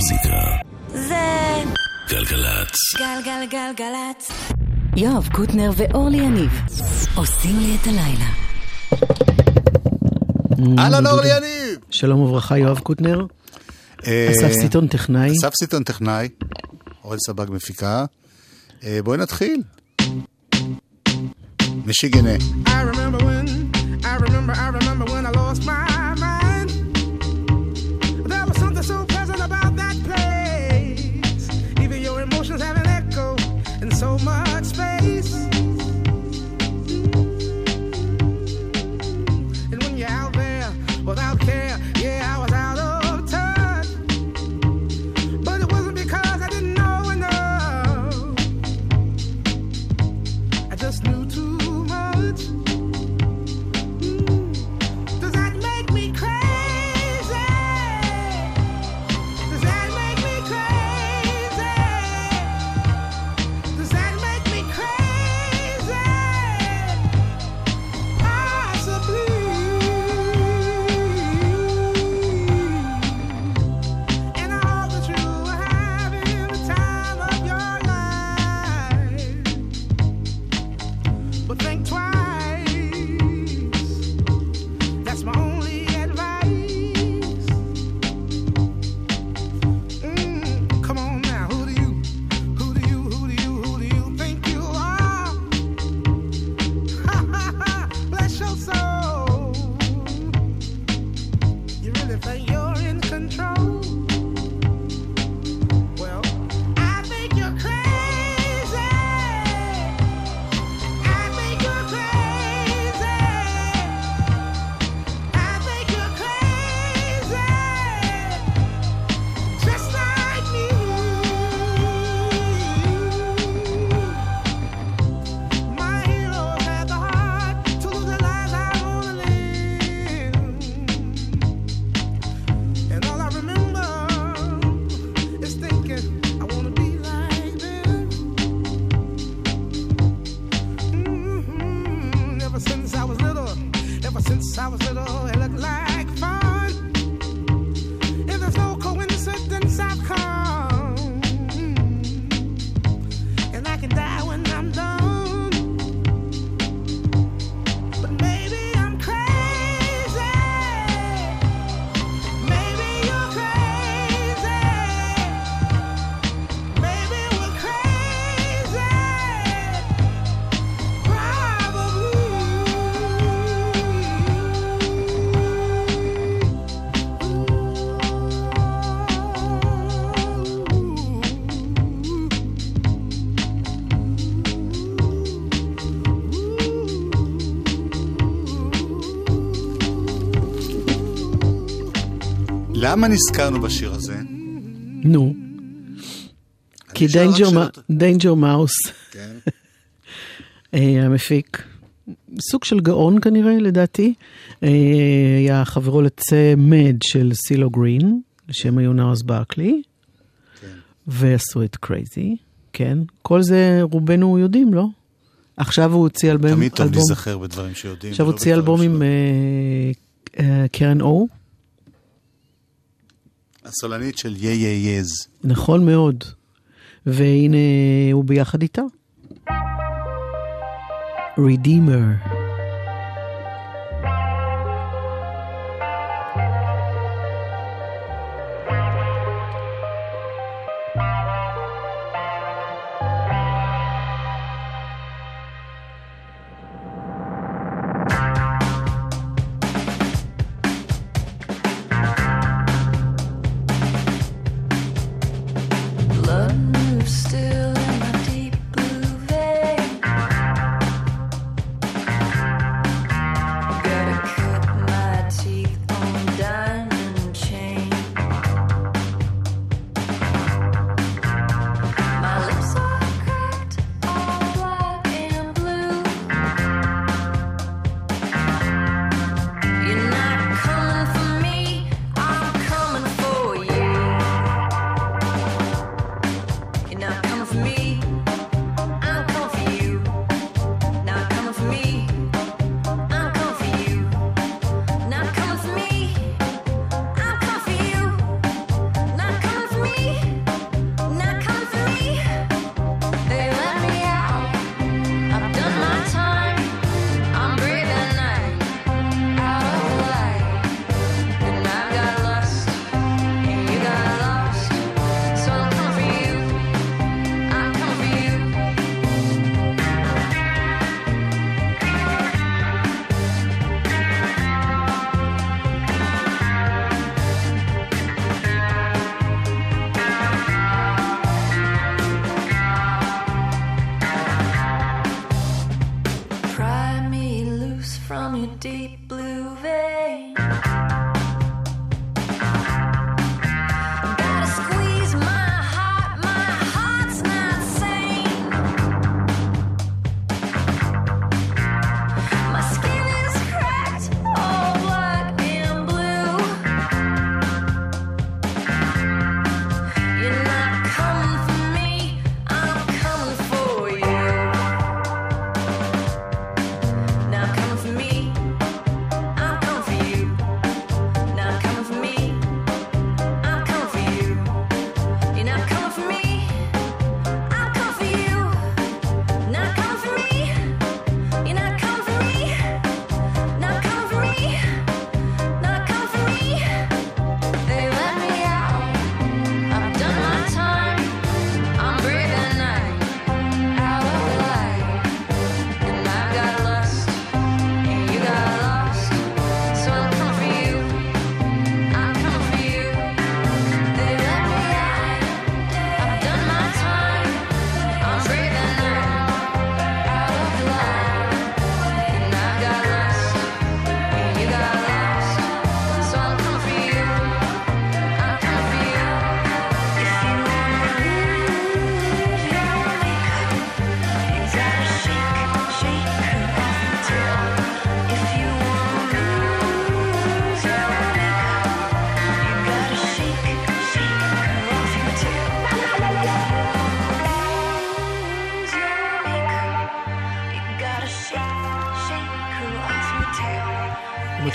המוזיקה. זה גלגלצ. גלגלגלגלצ. יואב קוטנר ואורלי יניב עושים לי את הלילה. אהלן אורלי יניב! שלום וברכה, יואב קוטנר. אה, אסף סיטון טכנאי. אסף סיטון טכנאי, אורל סבג מפיקה. אה, בואי נתחיל. משיגנה. I remember when, I remember, I remember when I lost my למה נזכרנו בשיר הזה? נו. כי. דיינג'ר מאוס. המפיק, סוג של גאון כנראה, לדעתי, אה, היה חברו לצמד של סילו גרין, שהם היו נארלס ברקלי, כן. ועשו את Crazy, כן? כל זה רובנו יודעים, לא? עכשיו הוא הוציא אלבום, תמיד טוב להיזכר בדברים שיודעים. עכשיו ולא הוציא אלבום עם. אה, אה, קרן אור, הסולנית של יא יא יז. נכון מאוד. והנה הוא ביחד איתה. Redeemer.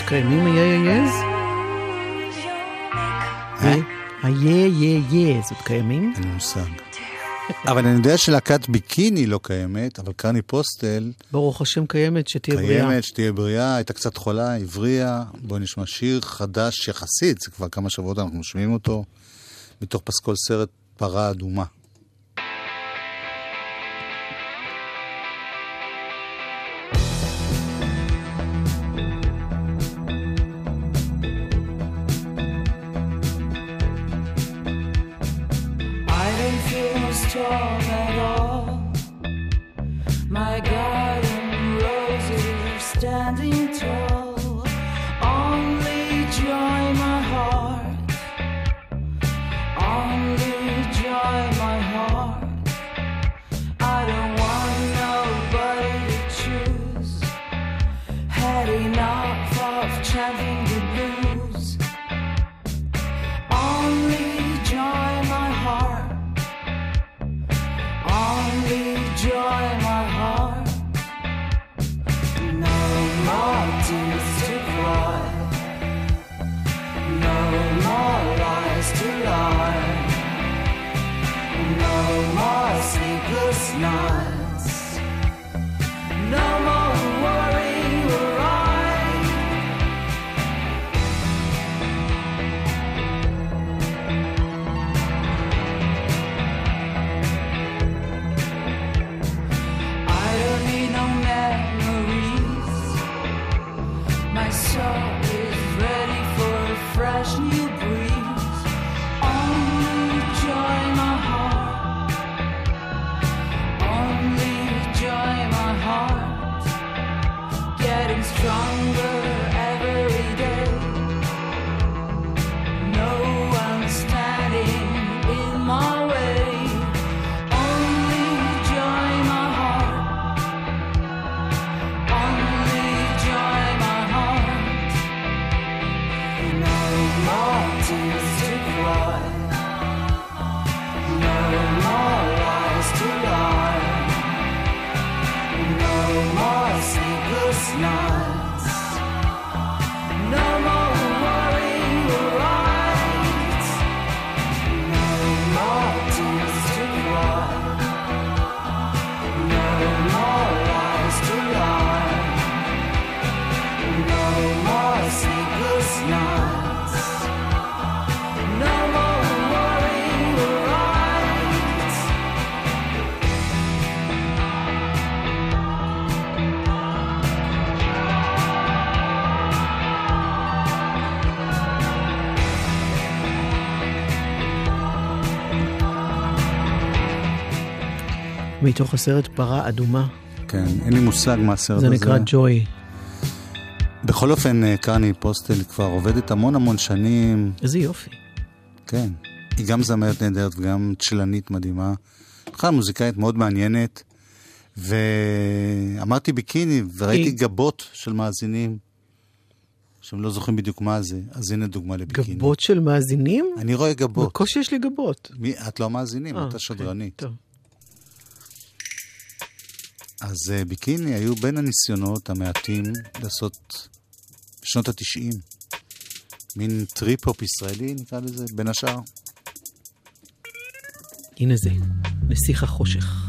קיימים ה-יה-יה-יז? ה-יה-יה-יז עוד קיימים? אין לי מושג. אבל אני יודע שלהקת ביקיני לא קיימת, אבל קרני פוסטל ברוך השם קיימת, שתהיה בריאה. קיימת, שתהיה בריאה, הייתה קצת חולה, הבריאה. בואי נשמע שיר חדש יחסית, זה כבר כמה שבועות אנחנו שומעים אותו, מתוך פסקול סרט פרה אדומה. מתוך הסרט פרה אדומה. כן, אין לי מושג מה הסרט זה הזה. נקרא ג'וי. בכל אופן, אה, קרני פוסטל כבר עובדת המון המון שנים, איזה יופי. כן. היא גם זמרת נהדרת וגם צ'לנית מדהימה. בכלל מוזיקאית מאוד מעניינת. ואמרתי ביקיני, וראיתי היא- גבות של מאזינים, שהם לא זוכרים בדיוק מה זה, אז הנה דוגמה לביקיני. גבות של מאזינים? אני רואה גבות. בקושי יש לי גבות. מי, את לא מאזינים, אה, את אוקיי, השדרנית. טוב. אז אה, ביקיני היו בין הניסיונות המעטים לעשות בשנות התשעים. מין טריפ-הופ ישראלי, נקרא לזה, בין השאר. הנה זה, נסיך החושך.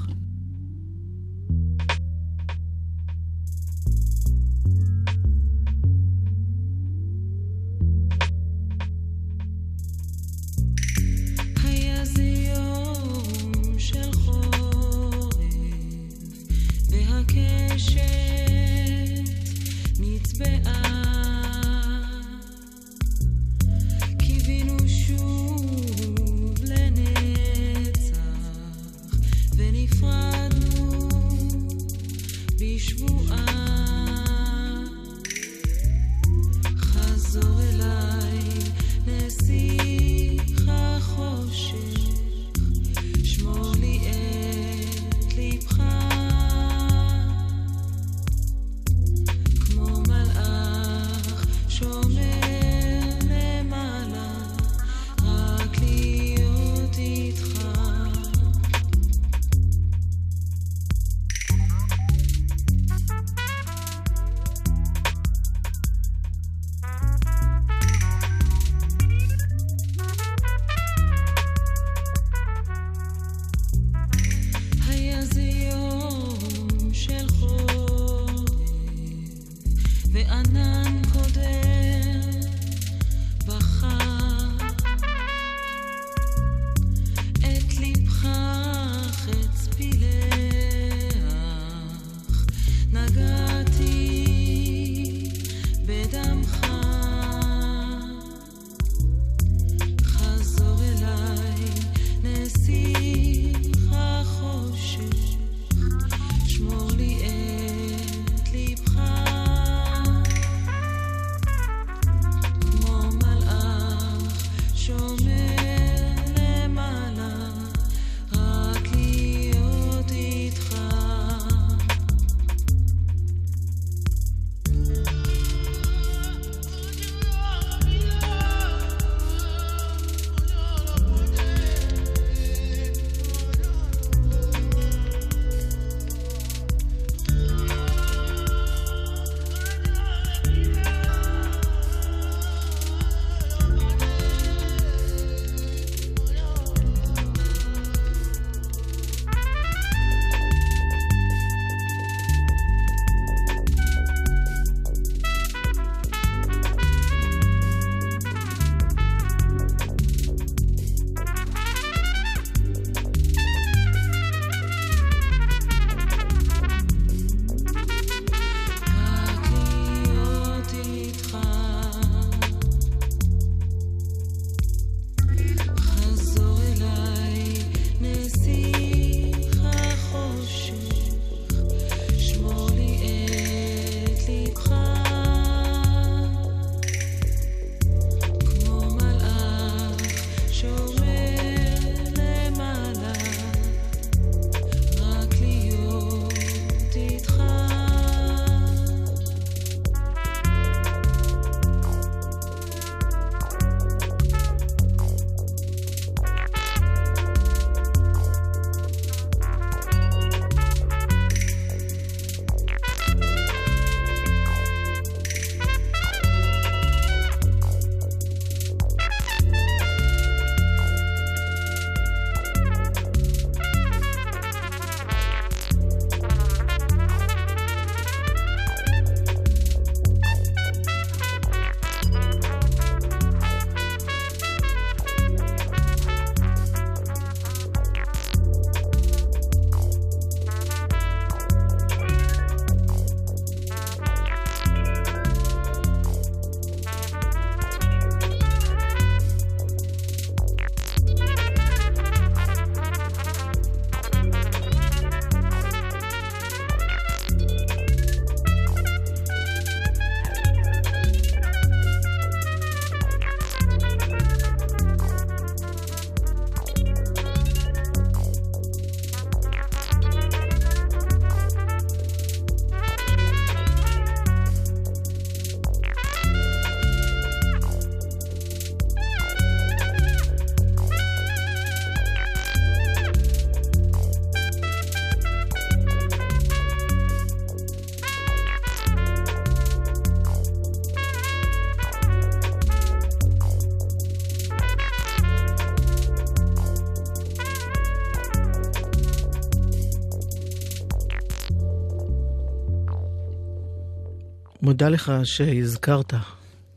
מודה לך שהזכרת.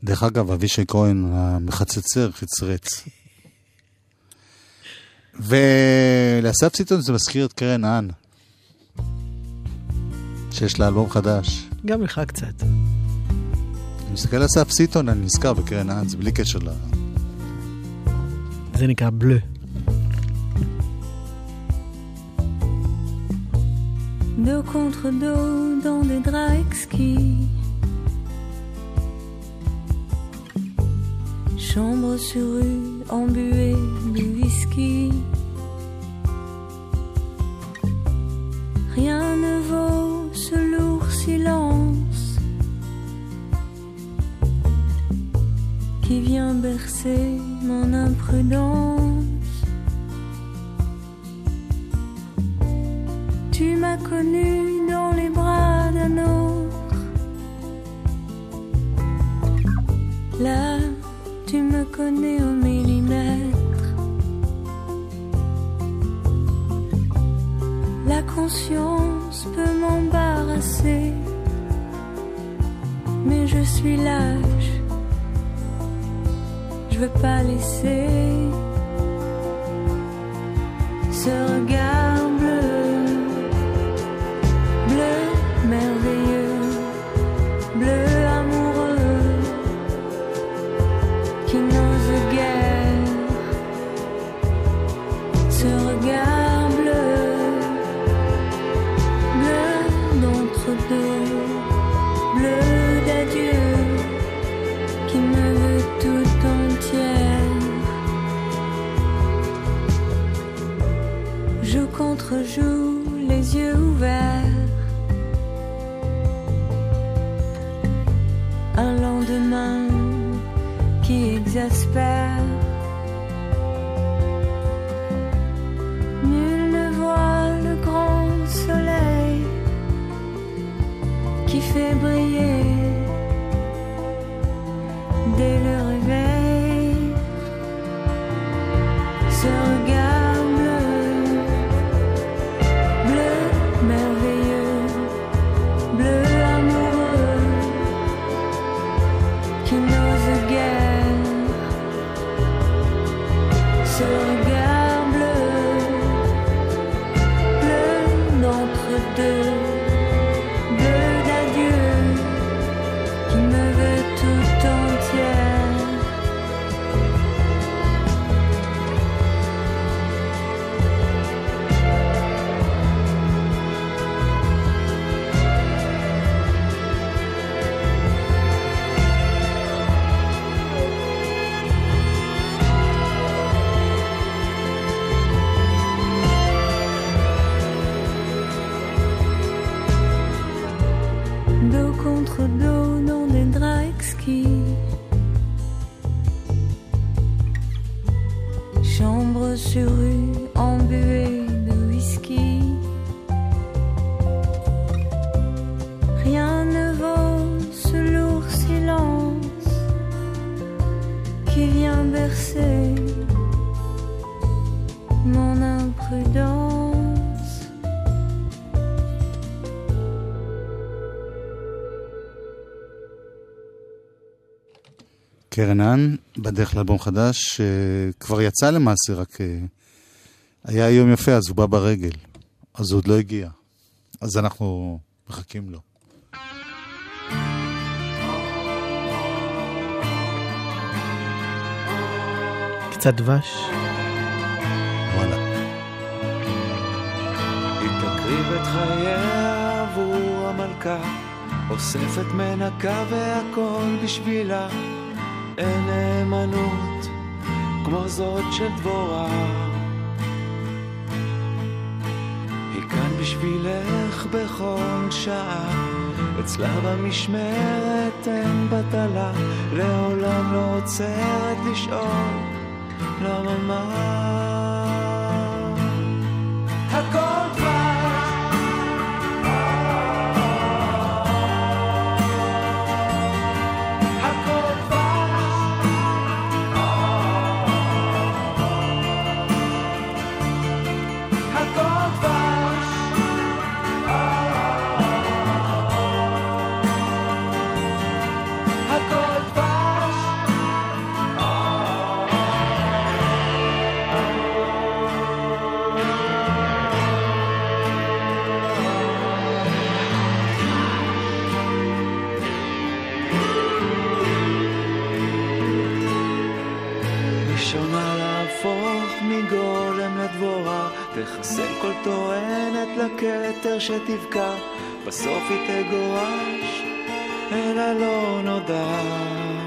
דרך אגב, אבישי כהן, המחצצר, חצרץ. ולאסף סיטון זה מזכיר את קרן האן, שיש לה אלבום חדש. גם לך קצת. אני מסתכל על אסף סיטון, אני נזכר בקרן האן, זה בלי קשר ל... זה נקרא בלו. dos contre dos dans des draps exquis. Chambre sur rue embuée de whisky. Rien ne vaut ce lourd silence qui vient bercer mon imprudence. Tu m'as connu dans les bras d'un autre. Tu me connais au millimètre. La conscience peut m'embarrasser, mais je suis lâche. Je veux pas laisser ce regard Joue les yeux ouverts. Un lendemain qui exaspère. Nul ne voit le grand soleil qui fait briller קרן האן, בדרך לאלבום חדש, אה, כבר יצא למעשה, רק אה, היה יום יפה, אז הוא בא ברגל. אז הוא עוד לא הגיע. אז אנחנו מחכים לו. קצת דבש. וואלה. היא תקריב את חייה עבור המלכה, אוספת מנקה והכל בשבילה. אין נאמנות כמו זאת של דבורה. היא כאן בשבילך בכל שעה, אצלה במשמרת אין בטלה, לעולם לא עוצרת לשאול למה מה. כל טוענת לכתר שתבקע, בסוף היא תגורש אל הלא נודע.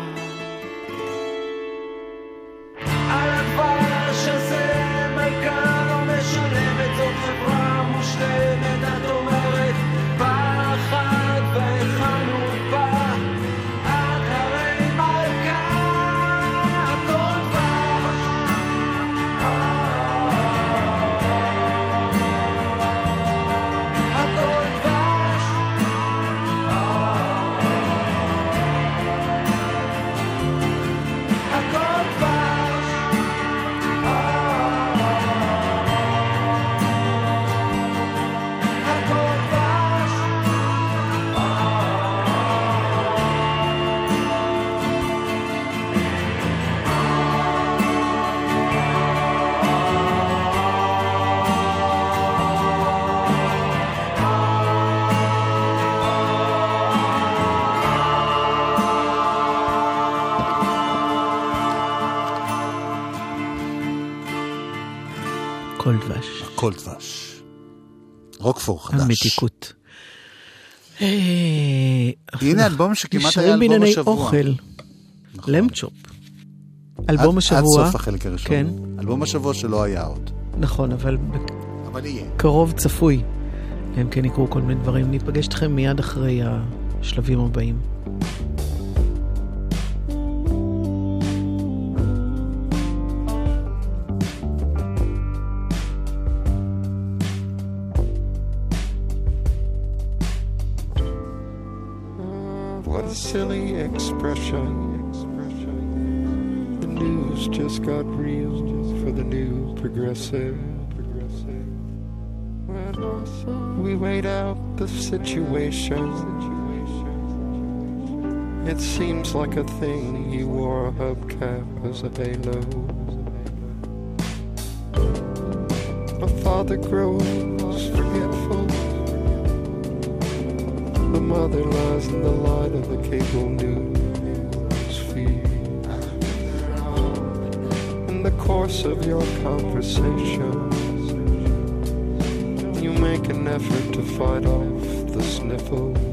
דבש. הכל דבש. רוקפור חדש. המתיקות. אה, הנה אלבום שכמעט היה נשארים אלבום בענייני השבוע. אוכל. נכון. למצ'ופ. אלבום השבוע. עד סוף החלק הראשון. כן. אלבום השבוע שלא היה עוד. נכון, אבל אבל יהיה. בקרוב צפוי. הם כן יקרו כל מיני דברים. ניפגש איתכם מיד אחרי השלבים הבאים. Expression. The news just got real for the new progressive. We weighed out the situation. It seems like a thing he wore a hubcap as a halo. A father grows forgetful. The mother lies in the light of the cable news feed. In the course of your conversations, you make an effort to fight off the sniffles.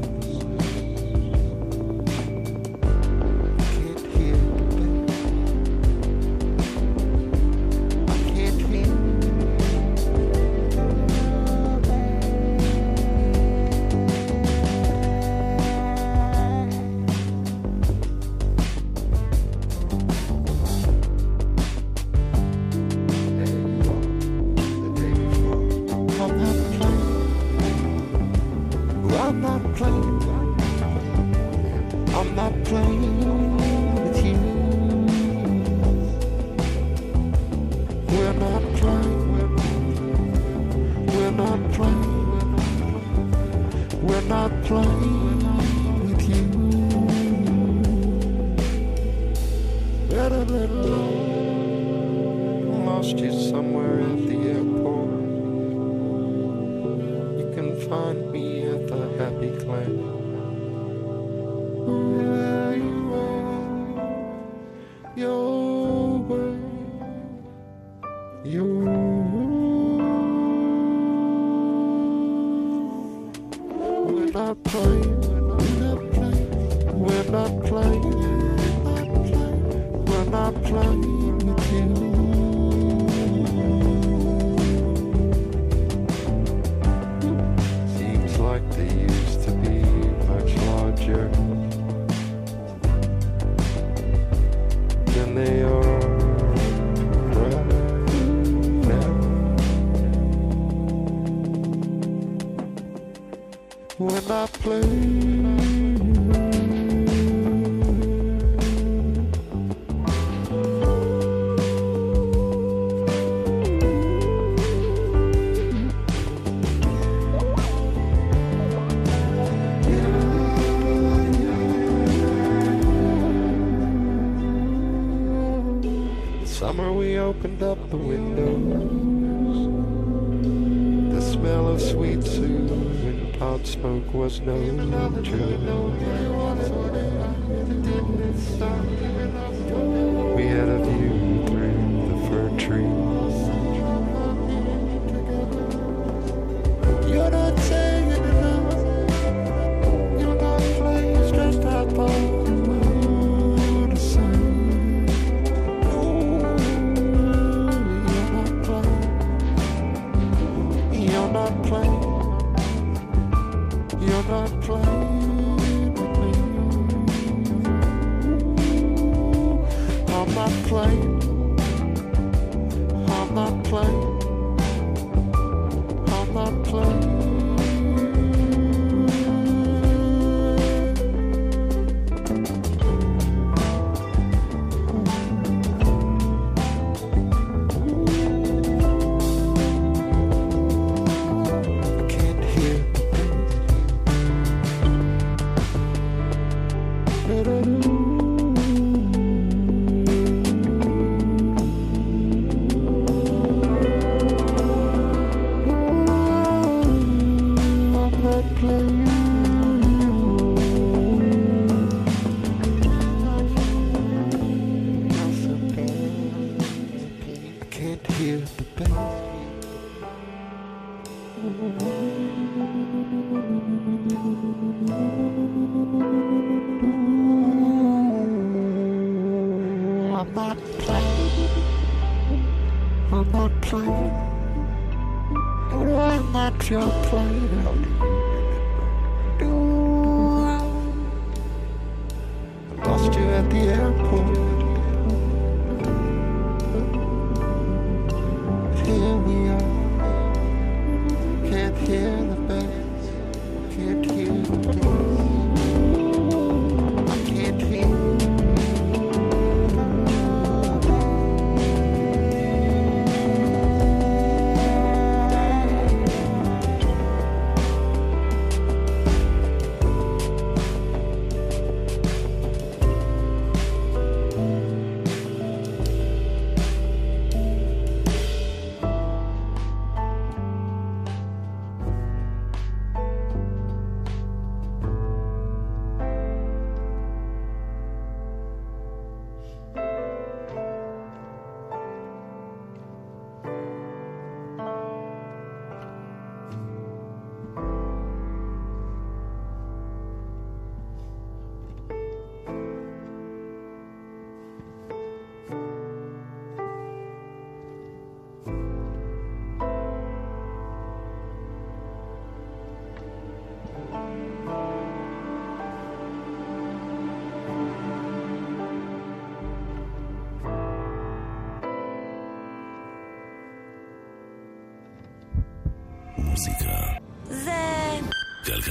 was no joke.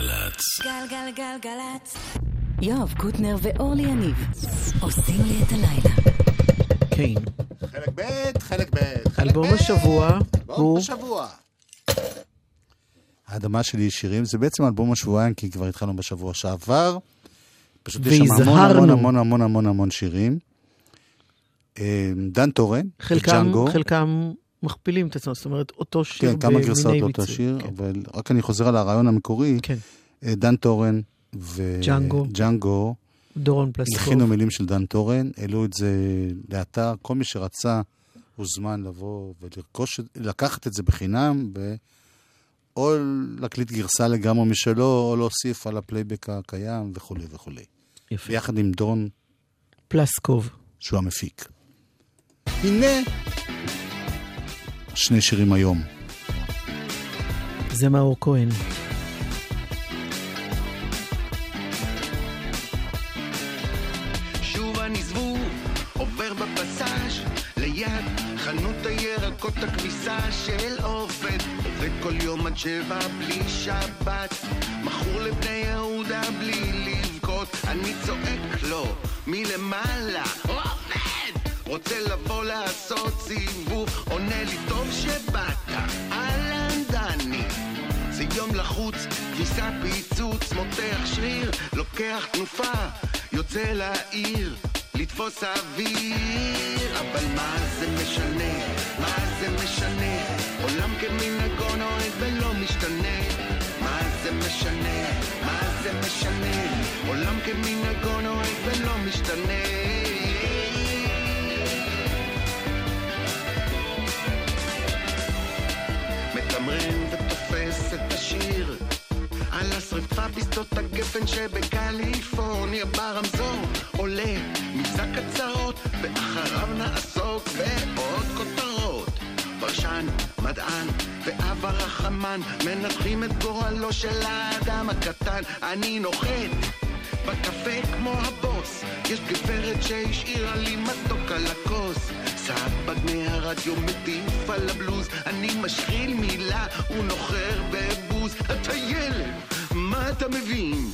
גלגלצ. גלגלגלגלצ. יואב קוטנר ואורלי יניב עושים לי את הלילה. כן. חלק ב', חלק ב'. אלבום. השבוע אלבום הוא השבוע. האדמה שלי שירים, זה בעצם אלבום השבועיים, כי כבר התחלנו בשבוע שעבר. פשוט יש שם המון. המון המון המון המון המון שירים. אה, דן טורן, חלקם, ג'אנגו. חלקם מכפילים את עצמם, זאת אומרת, אותו שיר כן, כמה גרסאות לאותו. שיר, כן. אבל רק אני חוזר על הרעיון המקורי. כן, אה, דן טורן ג'אנגו. וג'אנגו דורון פלסקוב. הלחינו מילים של דן טורן, העלו את זה לאתר, כל מי שרצה הוזמן לבוא ולרכוש, לקחת את זה בחינם, ו... או להקליט גרסה לגמרי משלו, או להוסיף על הפלייבק הקיים וכולי וכולי. יפה. ביחד עם דורון, פלסקוב. שהוא המפיק. הנה שני שירים היום. זה מאור כהן. הירקות הכביסה של עובד עובד כל יום עד שבע בלי שבת מכור לבני יהודה בלי לבכות אני צועק לו מלמעלה רוצה לבוא לעשות סיבוב עונה לי טוב שבאת אהלן דני זה יום לחוץ, כביסה פיצוץ, מותח שריר, לוקח תנופה, יוצא לעיר, לתפוס אוויר. אבל מה זה משנה, מה זה משנה, עולם כמנהגו נוהג ולא משתנה. מה זה משנה, מה זה משנה, עולם כמנהגו נוהג ולא משתנה. מתמרן ותופס את השיר. על השרפה בשדות הגפן שבקליפורניה ברמזור עולה מבזק הצהרות ואחריו נעסוק בעוד כותרות. פרשן, מדען ואב הרחמן מנתחים את גורלו של האדם הקטן. אני נוחת בקפה כמו הבוס יש גברת שהשאירה לי מתוק על הכוס. סבא בני הרדיו מטיף על הבלוז אני משחיל מילה ונוחר בבוז אתה ילד, מה אתה מבין?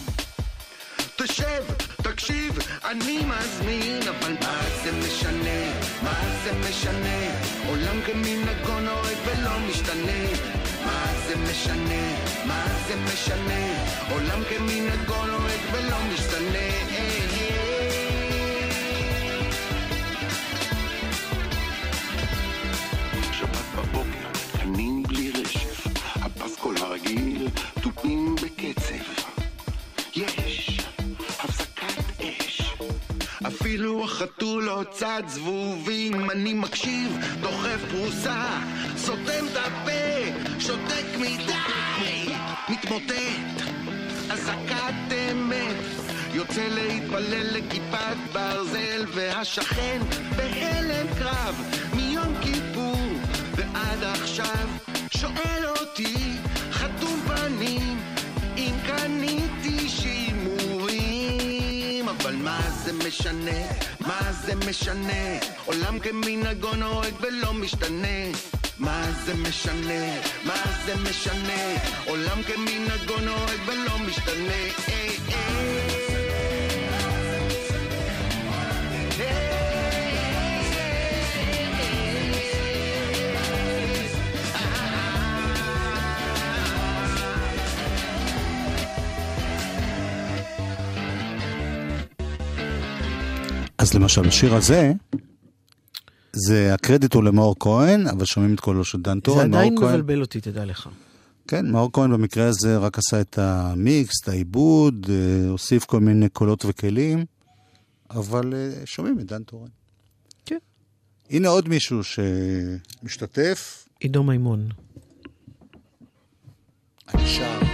תשב, תקשיב, אני מזמין אבל מה זה משנה? מה זה משנה? עולם כמנהגו נוהג ולא משתנה מה זה משנה? מה זה משנה? עולם כמנהגו נוהג ולא משתנה הפסקול הרגיל, תופים בקצב. יש הפסקת אש. אפילו חתולות צד זבובים אני מקשיב, דוחף פרוסה, סותם את הפה, שותק מדי, מתמוטט, אזעקת אמת, יוצא להתפלל לכיפת ברזל, והשכן בהלם קרב, מיום כיפור ועד עכשיו, שואל אותי, חתום פנים, אם קניתי שימורים, אבל מה זה משנה? מה זה משנה? עולם כמנהגו נוהג ולא משתנה. מה זה משנה? מה זה משנה? עולם כמנהגו נוהג ולא משתנה. היי, היי. למשל, השיר הזה, זה הקרדיט הוא למאור כהן, אבל שומעים את קולו של דן זה טורן. עדיין מאור כהן- מבלבל אותי, תדע לך. כן, מאור כהן במקרה הזה רק עשה את המיקס, את העיבוד, אה, הוסיף כל מיני קולות וכלים, אבל אה, שומעים את דן טורן. כן. הנה עוד מישהו שמשתתף. עידו מימון. אני שר.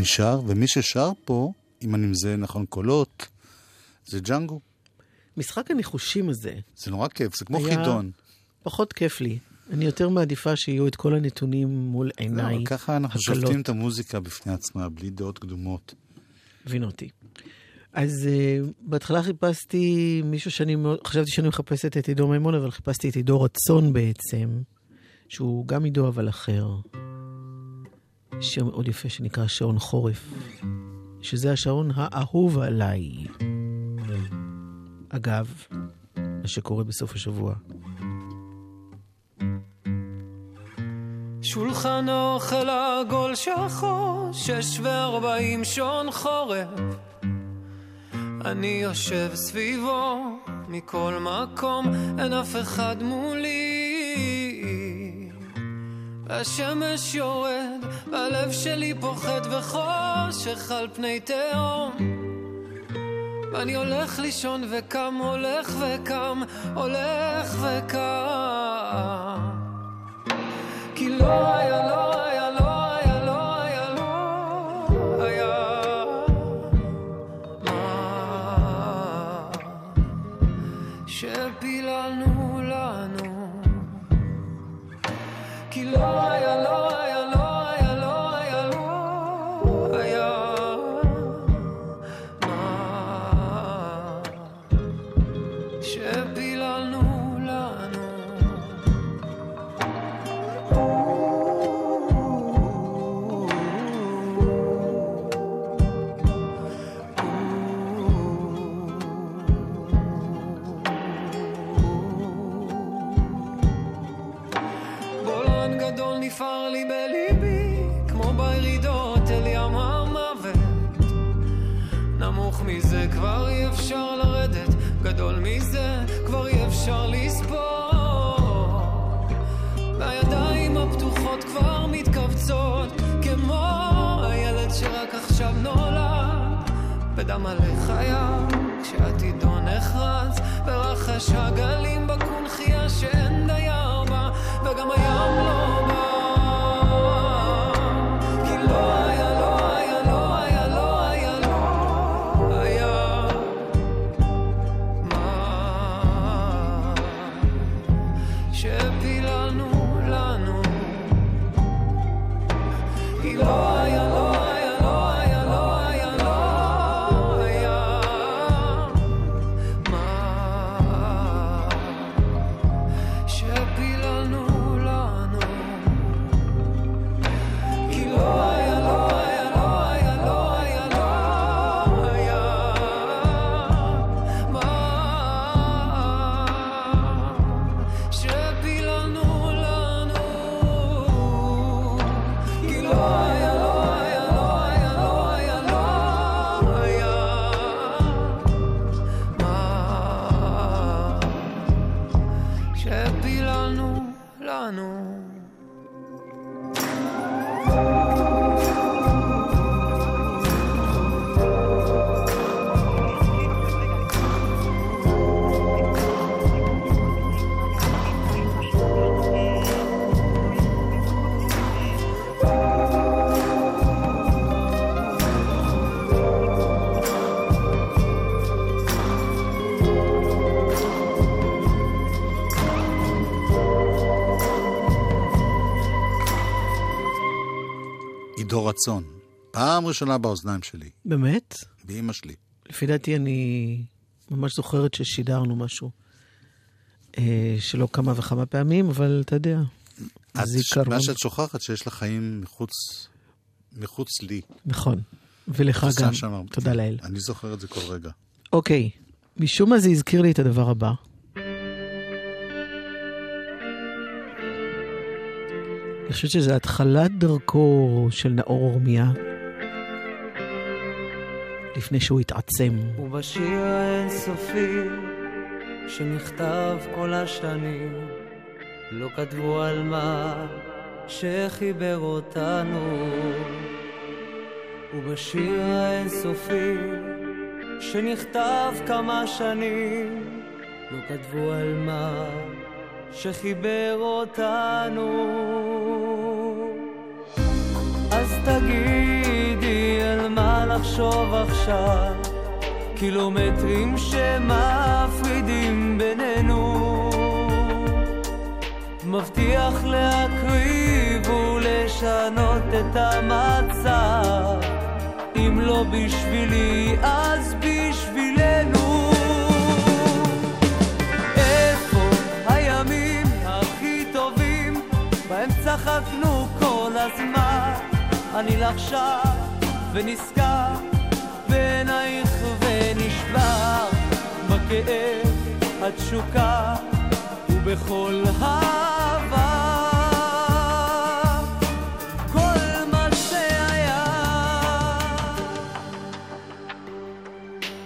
אני שר, ומי ששר פה, אם אני מזהה נכון קולות, זה ג'אנגו. משחק הניחושים הזה זה נורא כיף, זה כמו היה- חידון. פחות כיף לי. אני יותר מעדיפה שיהיו את כל הנתונים מול לא, עיניי. אבל ככה אנחנו הקלות. שופטים את המוזיקה בפני עצמה, בלי דעות קדומות. הבין אותי. אז uh, בהתחלה חיפשתי מישהו שאני מאוד, חשבתי שאני מחפשת את עידו מימון, אבל חיפשתי את עידו רצון בעצם, שהוא גם עידו אבל אחר. שיר מאוד יפה שנקרא שעון חורף, שזה השעון האהוב עליי. אגב, מה שקורה בסוף השבוע. שולחן אוכל עגול שחור, שש וארבעים שעון חורף. אני יושב סביבו, מכל מקום, אין אף אחד מולי. השמש יורד, והלב שלי פוחד וחושך על פני תהום. ואני הולך לישון וקם, הולך וקם, הולך וקם. כי לא היה, לא היה, בדם מלא חייו, כשעתידו נחרץ, ורחש הגלים בקונכייה שאין דייר בה, וגם הים לא רצון. פעם ראשונה באוזניים שלי, באמת? באימא שלי. לפי דעתי אני ממש זוכרת ששידרנו משהו. אה, שלא כמה וכמה פעמים, אבל אתה יודע, זיכרון. מה שאת שוכחת שיש לך חיים מחוץ, מחוץ לי. נכון. ולך גם, שם- תודה לאל. אני זוכר את זה כל רגע. אוקיי, משום מה זה הזכיר לי את הדבר הבא. אני חושבת שזה התחלת דרכו של נאור אורמיה, לפני שהוא התעצם. ובשיר האינסופי שנכתב כל השנים לא כתבו על מה שחיבר אותנו. ובשיר האינסופי שנכתב כמה שנים לא כתבו על מה שחיבר אותנו תגידי על מה לחשוב עכשיו? קילומטרים שמפרידים בינינו. מבטיח להקריב ולשנות את המצב. אם לא בשבילי אז בשבילנו. איפה הימים הכי טובים? בהם צחקנו כל הזמן. אני לך שר ונזכר בעינייך ונשבר. בכאב התשוקה ובכל שהיה.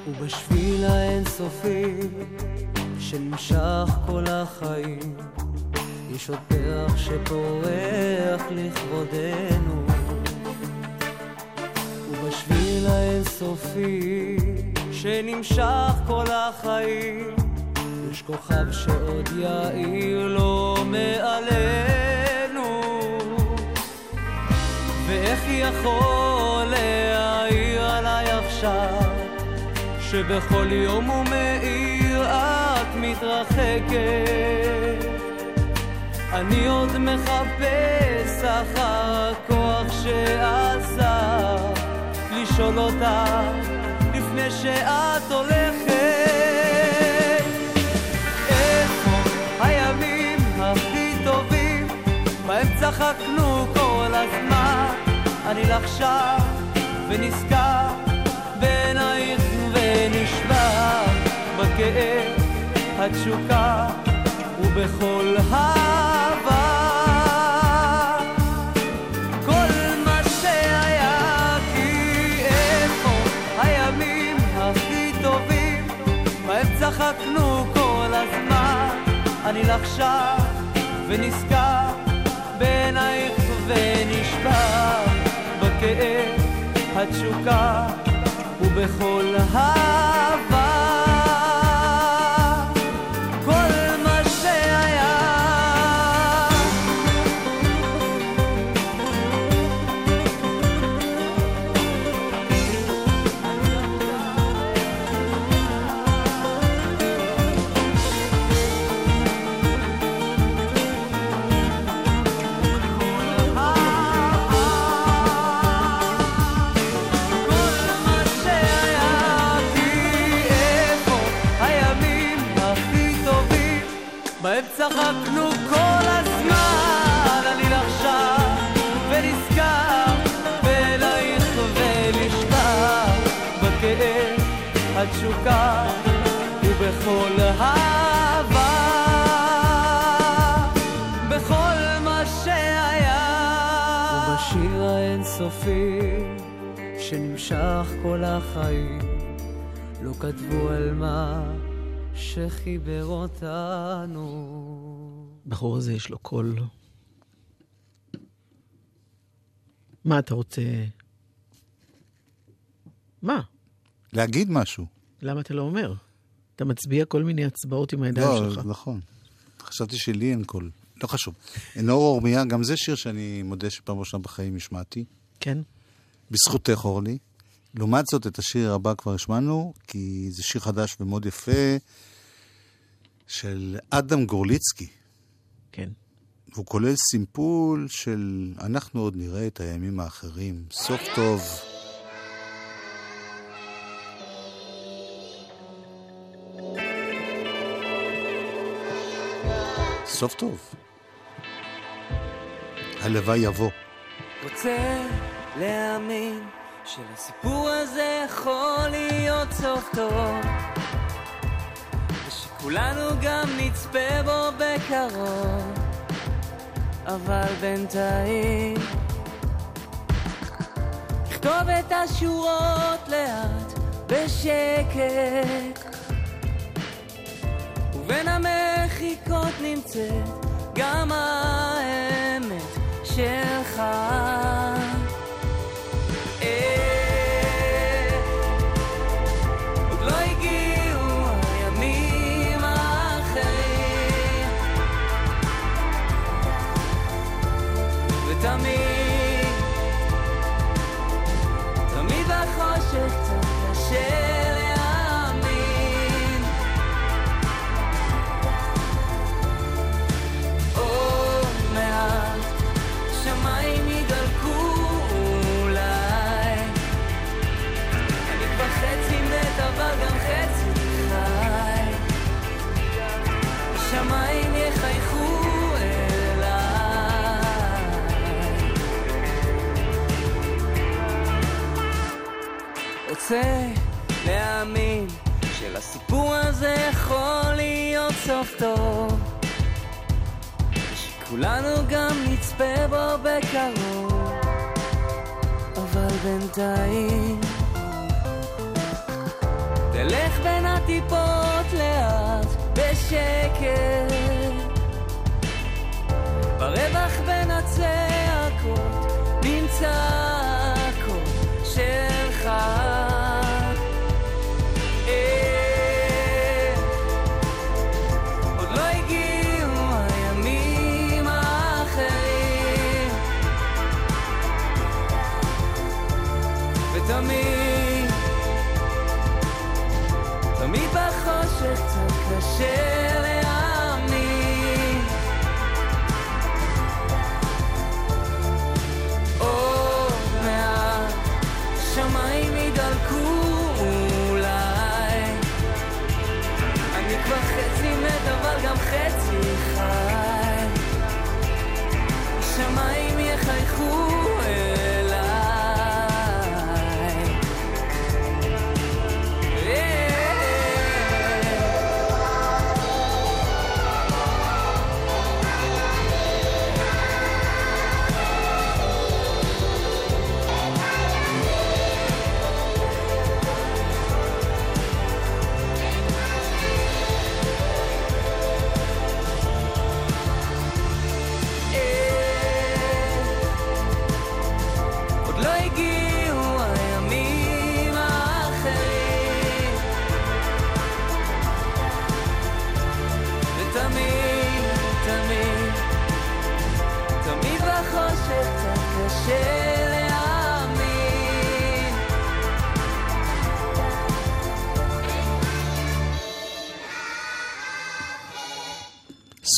ובשביל האינסופי שנמשך כל החיים יש עוד פרח שפורח לכבודנו ובשביל האינסופי שנמשך כל החיים. יש כוכב שעוד יאיר לו מעלינו. ואיך יכול להעיר עליי עכשיו שבכל יום הוא מאיר את מתרחקת? אני עוד מחפש אחר הכוח שעזר לשאול אותה לפני שאת הולכת. איפה הימים הכי טובים בהם צחקנו כל הזמן? אני לך שר ונזכר בעינייך ונשבר בכאב התשוקה ובכל אהבה בהם צחקנו כל הזמן. אני לך שר ונזכר בעינייך ונשבר. בכאב התשוקה ובכל אהבה החיים לא כתבו על מה שחיבר אותנו. בחור הזה יש לו קול. מה אתה רוצה? מה? להגיד משהו. למה אתה לא אומר? אתה מצביע כל מיני הצבעות עם הידיים לא, שלך. נכון. חשבתי שלי אין קול. לא חשוב. נור אורמיה, גם זה שיר שאני מודה שפעם ראשונה בחיים השמעתי. כן? בזכותך, אורלי. לעומת זאת, את השיר הבא כבר השמענו, כי זה שיר חדש ומאוד יפה של אדם גורליצקי. כן. והוא כולל סימפול של אנחנו עוד נראה את הימים האחרים. סוף טוב. סוף טוב. הלוואי יבוא. רוצה להאמין שלסיפור הזה יכול להיות סוף טוב. ושכולנו גם נצפה בו בקרוב. אבל בינתיים לכתוב את השורות לאט בשקט. ובין המחיקות נמצאת גם האמת שלך. בקרוב. אבל בינתיים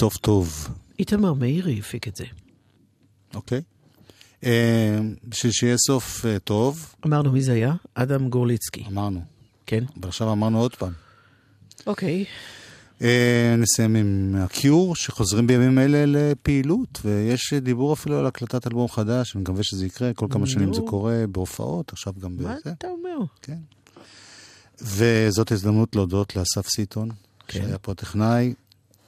סוף טוב, איתמר מאירי הפיק את זה. אוקיי? אה, בשביל שיהיה סוף אה, טוב, אמרנו מי זה היה? אדם גורליצקי. אמרנו. כן. ועכשיו אמרנו עוד פעם. אוקיי. אה, נסיים עם הקיור, שחוזרים בימים אלה לפעילות, ויש דיבור אפילו על הקלטת אלבום חדש, אני מקווה שזה יקרה, כל כמה שנים. זה קורה בהופעות, עכשיו גם מה בזה. אתה אומר? כן. וזאת הזדמנות להודות לאסף סיטון, כן. שהיה פה טכנאי.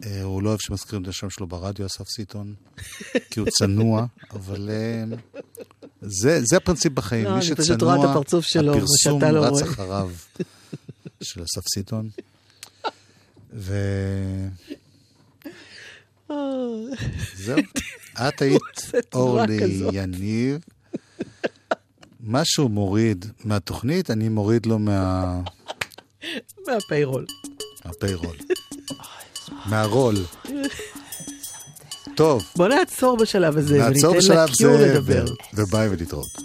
אה, הוא לא אוהב שמזכירים את השם שלו ברדיו, אסף סיטון, כי הוא צנוע, אבל אה, זה, זה הפרינציפ בחיים. לא, מי אני פשוט שצנוע, רואה את הפרצוף שלו, מה הפרסום לא רץ רואה. אחריו, של אסף סיטון. ו... זהו. את היית אורלי. יניב. משהו מוריד מהתוכנית, אני מוריד לו מה... מהפיירול. מהפיירול. מהרול. טוב, בוא נעצור בשלב הזה נעצור וניתן בשלב לקיור זה, לדבר. ו- וביי ולהתראות.